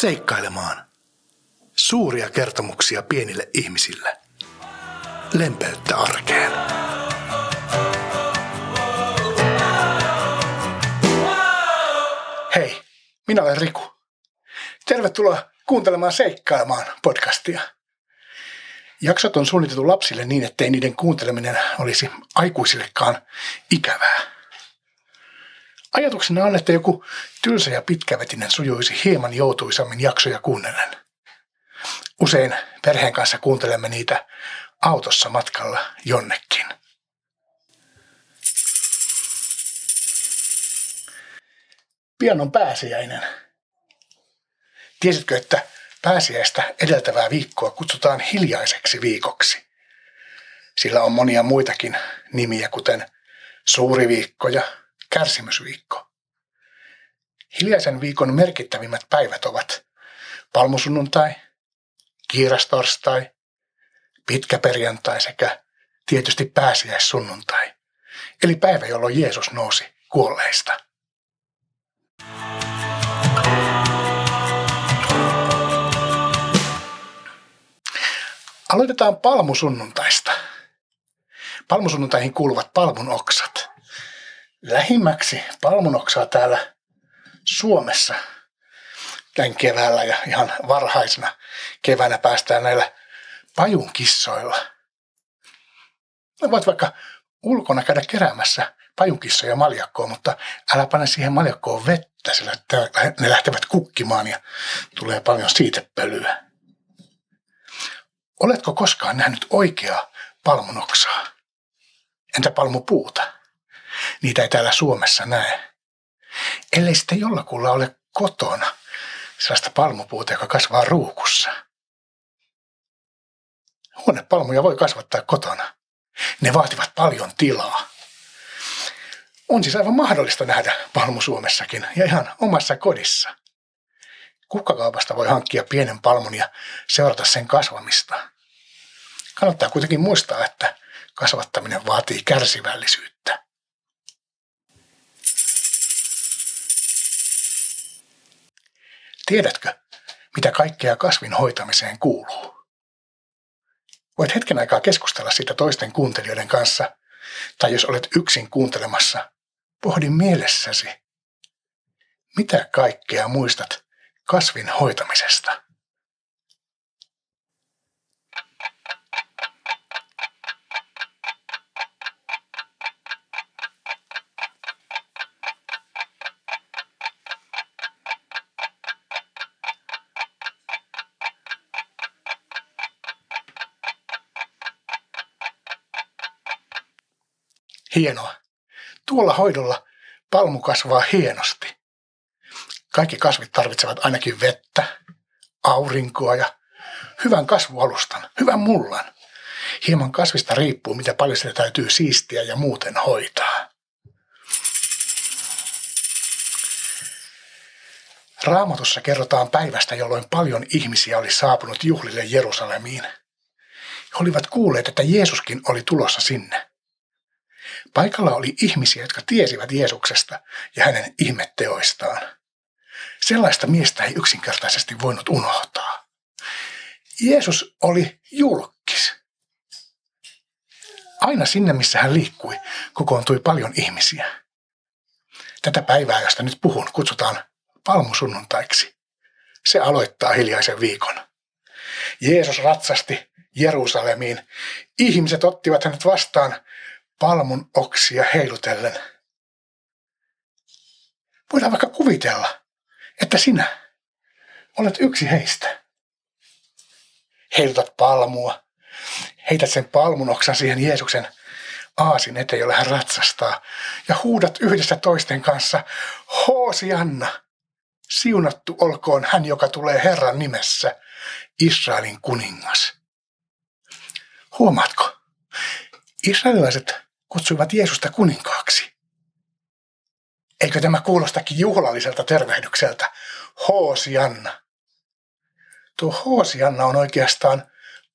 Seikkailemaan. Suuria kertomuksia pienille ihmisille. Lempeyttä arkeen. Hei, minä olen Riku. Tervetuloa kuuntelemaan Seikkailemaan podcastia. Jaksot on suunniteltu lapsille niin, ettei niiden kuunteleminen olisi aikuisillekaan ikävää. Ajatuksena on, että joku tylsä ja pitkävetinen sujuisi hieman joutuisammin jaksoja kuunnellen. Usein perheen kanssa kuuntelemme niitä autossa matkalla jonnekin. Pian on pääsiäinen. Tiesitkö, että pääsiäistä edeltävää viikkoa kutsutaan hiljaiseksi viikoksi? Sillä on monia muitakin nimiä, kuten suuri viikko ja kärsimysviikko. Hiljaisen viikon merkittävimmät päivät ovat palmusunnuntai, kiirastorstai, pitkä perjantai sekä tietysti pääsiäissunnuntai, eli päivä, jolloin Jeesus nousi kuolleista. Aloitetaan palmusunnuntaista. Palmusunnuntaihin kuuluvat palmun oksat. Lähimmäksi palmunoksaa täällä Suomessa tämän keväällä ja ihan varhaisena keväänä päästään näillä pajunkissoilla. Voit vaikka ulkona käydä keräämässä pajunkissoja maljakkoon, mutta älä pane siihen maljakkoon vettä, sillä ne lähtevät kukkimaan ja tulee paljon siitepölyä. Oletko koskaan nähnyt oikeaa palmunoksaa? Entä palmupuuta? Niitä ei täällä Suomessa näe. Ellei sitten jollakulla ole kotona sellaista palmupuuta, joka kasvaa ruukussa. Huonepalmuja voi kasvattaa kotona. Ne vaativat paljon tilaa. On siis aivan mahdollista nähdä palmu Suomessakin ja ihan omassa kodissa. Kukkakaupasta voi hankkia pienen palmun ja seurata sen kasvamista. Kannattaa kuitenkin muistaa, että kasvattaminen vaatii kärsivällisyyttä. Tiedätkö, mitä kaikkea kasvin hoitamiseen kuuluu? Voit hetken aikaa keskustella siitä toisten kuuntelijoiden kanssa, tai jos olet yksin kuuntelemassa, pohdi mielessäsi, mitä kaikkea muistat kasvin hoitamisesta. Hienoa. Tuolla hoidolla palmu kasvaa hienosti. Kaikki kasvit tarvitsevat ainakin vettä, aurinkoa ja hyvän kasvualustan, hyvän mullan. Hieman kasvista riippuu, mitä paljon sitä täytyy siistiä ja muuten hoitaa. Raamatussa kerrotaan päivästä, jolloin paljon ihmisiä oli saapunut juhlille Jerusalemiin. He olivat kuulleet, että Jeesuskin oli tulossa sinne. Paikalla oli ihmisiä, jotka tiesivät Jeesuksesta ja hänen ihmetteoistaan. Sellaista miestä ei yksinkertaisesti voinut unohtaa. Jeesus oli julkis. Aina sinne, missä hän liikkui, kokoontui paljon ihmisiä. Tätä päivää, josta nyt puhun, kutsutaan palmusunnuntaiksi. Se aloittaa hiljaisen viikon. Jeesus ratsasti Jerusalemiin. Ihmiset ottivat hänet vastaan palmun oksia heilutellen. Voidaan vaikka kuvitella, että sinä olet yksi heistä. Heilutat palmua, heität sen palmun oksan siihen Jeesuksen aasin eteen, jolle hän ratsastaa, ja huudat yhdessä toisten kanssa, Hoosianna, siunattu olkoon hän, joka tulee Herran nimessä, Israelin kuningas. Huomaatko? Israelilaiset kutsuivat Jeesusta kuninkaaksi. Eikö tämä kuulostakin juhlalliselta tervehdykseltä? Hoosianna. Tuo Hoosianna on oikeastaan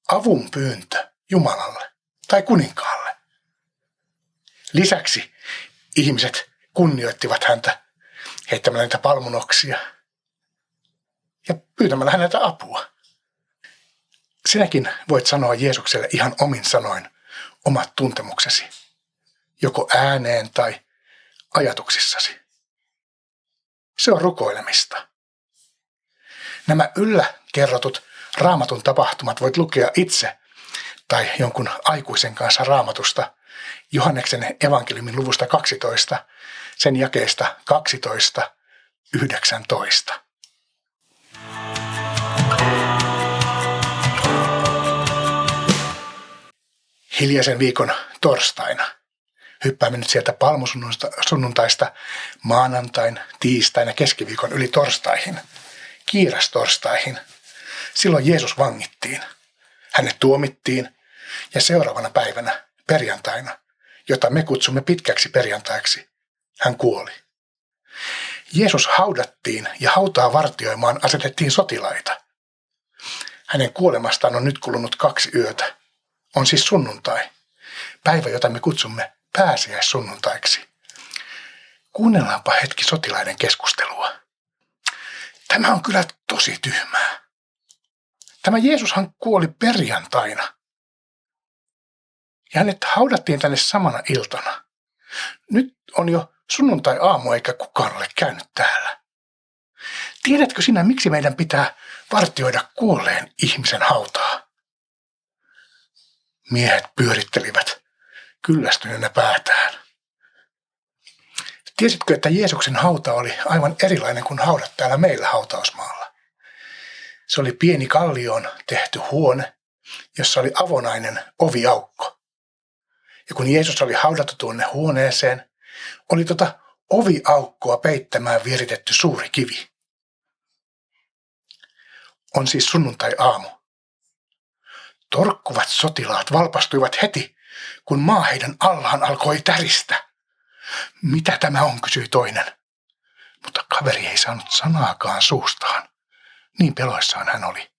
avun pyyntö Jumalalle tai kuninkaalle. Lisäksi ihmiset kunnioittivat häntä heittämällä niitä palmunoksia. ja pyytämällä häneltä apua. Sinäkin voit sanoa Jeesukselle ihan omin sanoin omat tuntemuksesi, joko ääneen tai ajatuksissasi. Se on rukoilemista. Nämä yllä kerrotut raamatun tapahtumat voit lukea itse tai jonkun aikuisen kanssa raamatusta Johanneksen evankeliumin luvusta 12, sen jakeesta 12, 19. Hiljaisen viikon torstaina hyppäämme nyt sieltä palmusunnuntaista maanantain, tiistain ja keskiviikon yli torstaihin, kiirastorstaihin. Silloin Jeesus vangittiin. Hänet tuomittiin ja seuraavana päivänä, perjantaina, jota me kutsumme pitkäksi perjantaiksi, hän kuoli. Jeesus haudattiin ja hautaa vartioimaan asetettiin sotilaita. Hänen kuolemastaan on nyt kulunut kaksi yötä. On siis sunnuntai, päivä, jota me kutsumme pääsiäissunnuntaiksi. Kuunnellaanpa hetki sotilaiden keskustelua. Tämä on kyllä tosi tyhmää. Tämä Jeesushan kuoli perjantaina. Ja hänet haudattiin tänne samana iltana. Nyt on jo sunnuntai-aamu eikä kukaan ole käynyt täällä. Tiedätkö sinä, miksi meidän pitää vartioida kuolleen ihmisen hautaa? Miehet pyörittelivät kyllästyneenä päätään. Tiesitkö, että Jeesuksen hauta oli aivan erilainen kuin haudat täällä meillä hautausmaalla? Se oli pieni kallioon tehty huone, jossa oli avonainen oviaukko. Ja kun Jeesus oli haudattu tuonne huoneeseen, oli tota oviaukkoa peittämään viritetty suuri kivi. On siis sunnuntai-aamu. Torkkuvat sotilaat valpastuivat heti, kun maa heidän allaan alkoi täristä. Mitä tämä on, kysyi toinen. Mutta kaveri ei saanut sanaakaan suustaan. Niin peloissaan hän oli.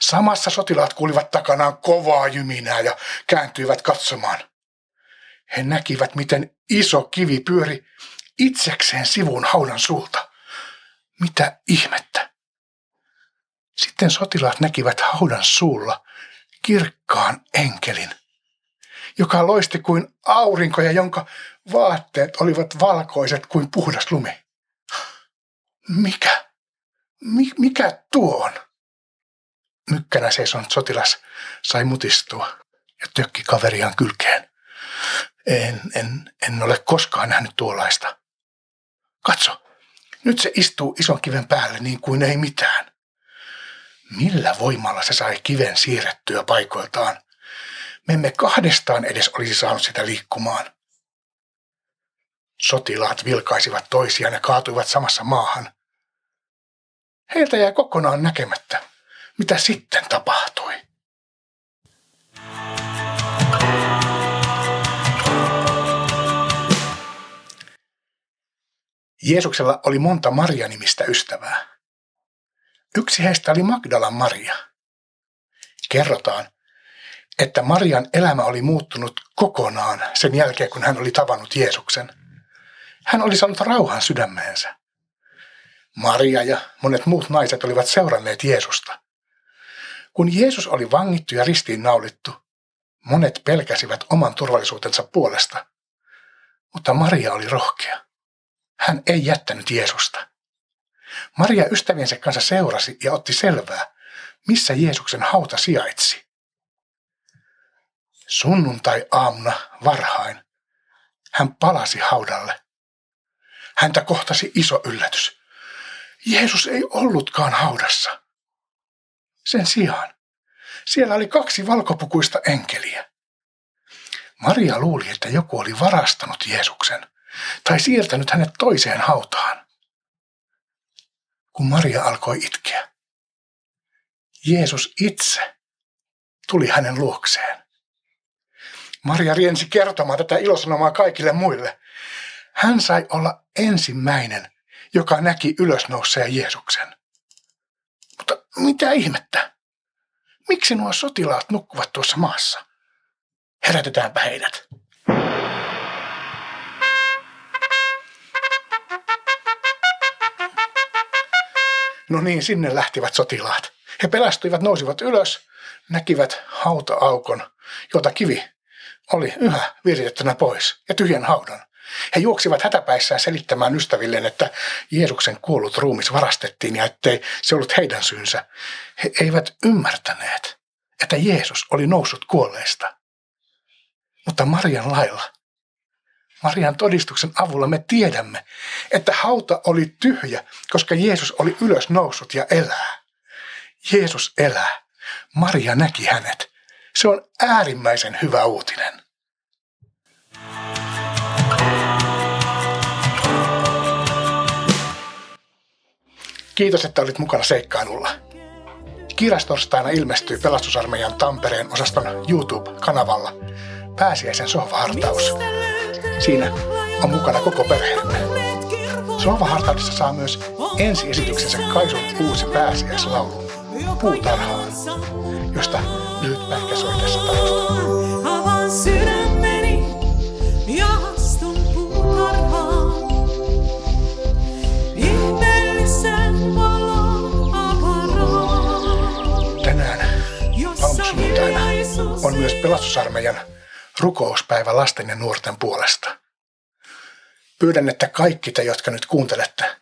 Samassa sotilaat kuulivat takanaan kovaa jyminää ja kääntyivät katsomaan. He näkivät, miten iso kivi pyöri itsekseen sivun haudan suulta. Mitä ihmettä? Sitten sotilaat näkivät haudan suulla kirkkaan enkelin, joka loisti kuin aurinko ja jonka vaatteet olivat valkoiset kuin puhdas lumi. Mikä? Mi- mikä tuo on? Mykkänä seisonut sotilas sai mutistua ja tökki kaveriaan kylkeen. En, en, en ole koskaan nähnyt tuollaista. Katso, nyt se istuu ison kiven päälle niin kuin ei mitään. Millä voimalla se sai kiven siirrettyä paikoiltaan? Me emme kahdestaan edes olisi saanut sitä liikkumaan. Sotilaat vilkaisivat toisiaan ja kaatuivat samassa maahan. Heiltä jäi kokonaan näkemättä, mitä sitten tapahtui. Jeesuksella oli monta Maria-nimistä ystävää. Yksi heistä oli Magdalan Maria. Kerrotaan, että Marian elämä oli muuttunut kokonaan sen jälkeen, kun hän oli tavannut Jeesuksen. Hän oli saanut rauhan sydämeensä. Maria ja monet muut naiset olivat seuranneet Jeesusta. Kun Jeesus oli vangittu ja ristiin naulittu, monet pelkäsivät oman turvallisuutensa puolesta, mutta Maria oli rohkea. Hän ei jättänyt Jeesusta. Maria ystäviensä kanssa seurasi ja otti selvää, missä Jeesuksen hauta sijaitsi. Sunnuntai-aamuna varhain hän palasi haudalle. Häntä kohtasi iso yllätys. Jeesus ei ollutkaan haudassa. Sen sijaan siellä oli kaksi valkopukuista enkeliä. Maria luuli, että joku oli varastanut Jeesuksen tai siirtänyt hänet toiseen hautaan. Kun Maria alkoi itkeä, Jeesus itse tuli hänen luokseen. Maria riensi kertomaan tätä ilosanomaa kaikille muille. Hän sai olla ensimmäinen, joka näki ylösnouseen Jeesuksen. Mutta mitä ihmettä? Miksi nuo sotilaat nukkuvat tuossa maassa? Herätetäänpä heidät. No niin, sinne lähtivät sotilaat. He pelästyivät, nousivat ylös, näkivät hauta-aukon, jota kivi oli yhä viritettynä pois ja tyhjän haudan. He juoksivat hätäpäissään selittämään ystävilleen, että Jeesuksen kuollut ruumis varastettiin ja ettei se ollut heidän syynsä. He eivät ymmärtäneet, että Jeesus oli noussut kuolleista. Mutta Marian lailla, Marian todistuksen avulla me tiedämme, että hauta oli tyhjä, koska Jeesus oli ylös noussut ja elää. Jeesus elää. Maria näki hänet. Se on äärimmäisen hyvä uutinen. Kiitos, että olit mukana seikkailulla. Kirastorstaina ilmestyy pelastusarmeijan Tampereen osaston YouTube-kanavalla pääsiäisen sohvahartaus. Siinä on mukana koko perheemme. Sohvahartaudessa saa myös ensi-esityksensä Kaisun uusi pääsiäislaulu Puutarhaan, josta myös pelastusarmeijan rukouspäivä lasten ja nuorten puolesta. Pyydän, että kaikki te, jotka nyt kuuntelette,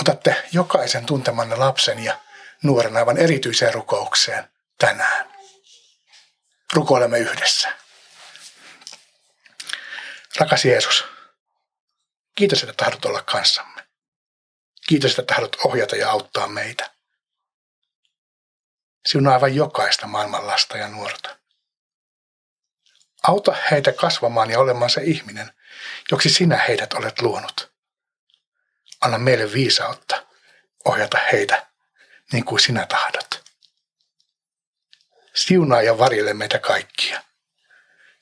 otatte jokaisen tuntemanne lapsen ja nuoren aivan erityiseen rukoukseen tänään. Rukoilemme yhdessä. Rakas Jeesus, kiitos, että tahdot olla kanssamme. Kiitos, että tahdot ohjata ja auttaa meitä. Sinun aivan jokaista maailman lasta ja nuorta. Auta heitä kasvamaan ja olemaan se ihminen, joksi sinä heidät olet luonut. Anna meille viisautta ohjata heitä niin kuin sinä tahdot. Siunaa ja varjele meitä kaikkia.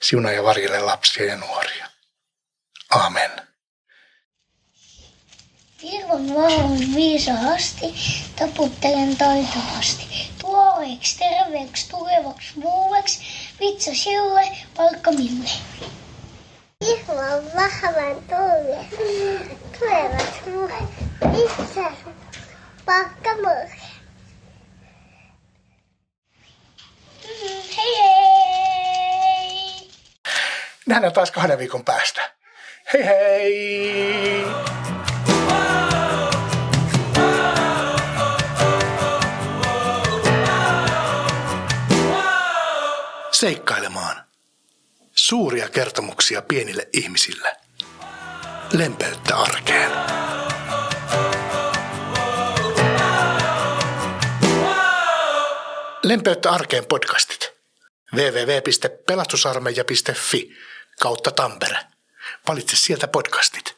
Siunaa ja varjele lapsia ja nuoria. Amen. Kirkon valon viisaasti, taputtelen taitavasti. Tuoreeksi, terveeksi, tulevaksi, muueksi, vitsa sille, palkka mille. Kirkon vahvan tulle, tulevaksi muueksi, vitsa, palkka mulle. Hei hei! Nähdään taas kahden viikon päästä. Hei hei! Seikkailemaan. Suuria kertomuksia pienille ihmisille. Lempeyttä arkeen. Lempeyttä arkeen podcastit. www.pelastusarmeija.fi kautta Tampere. Valitse sieltä podcastit.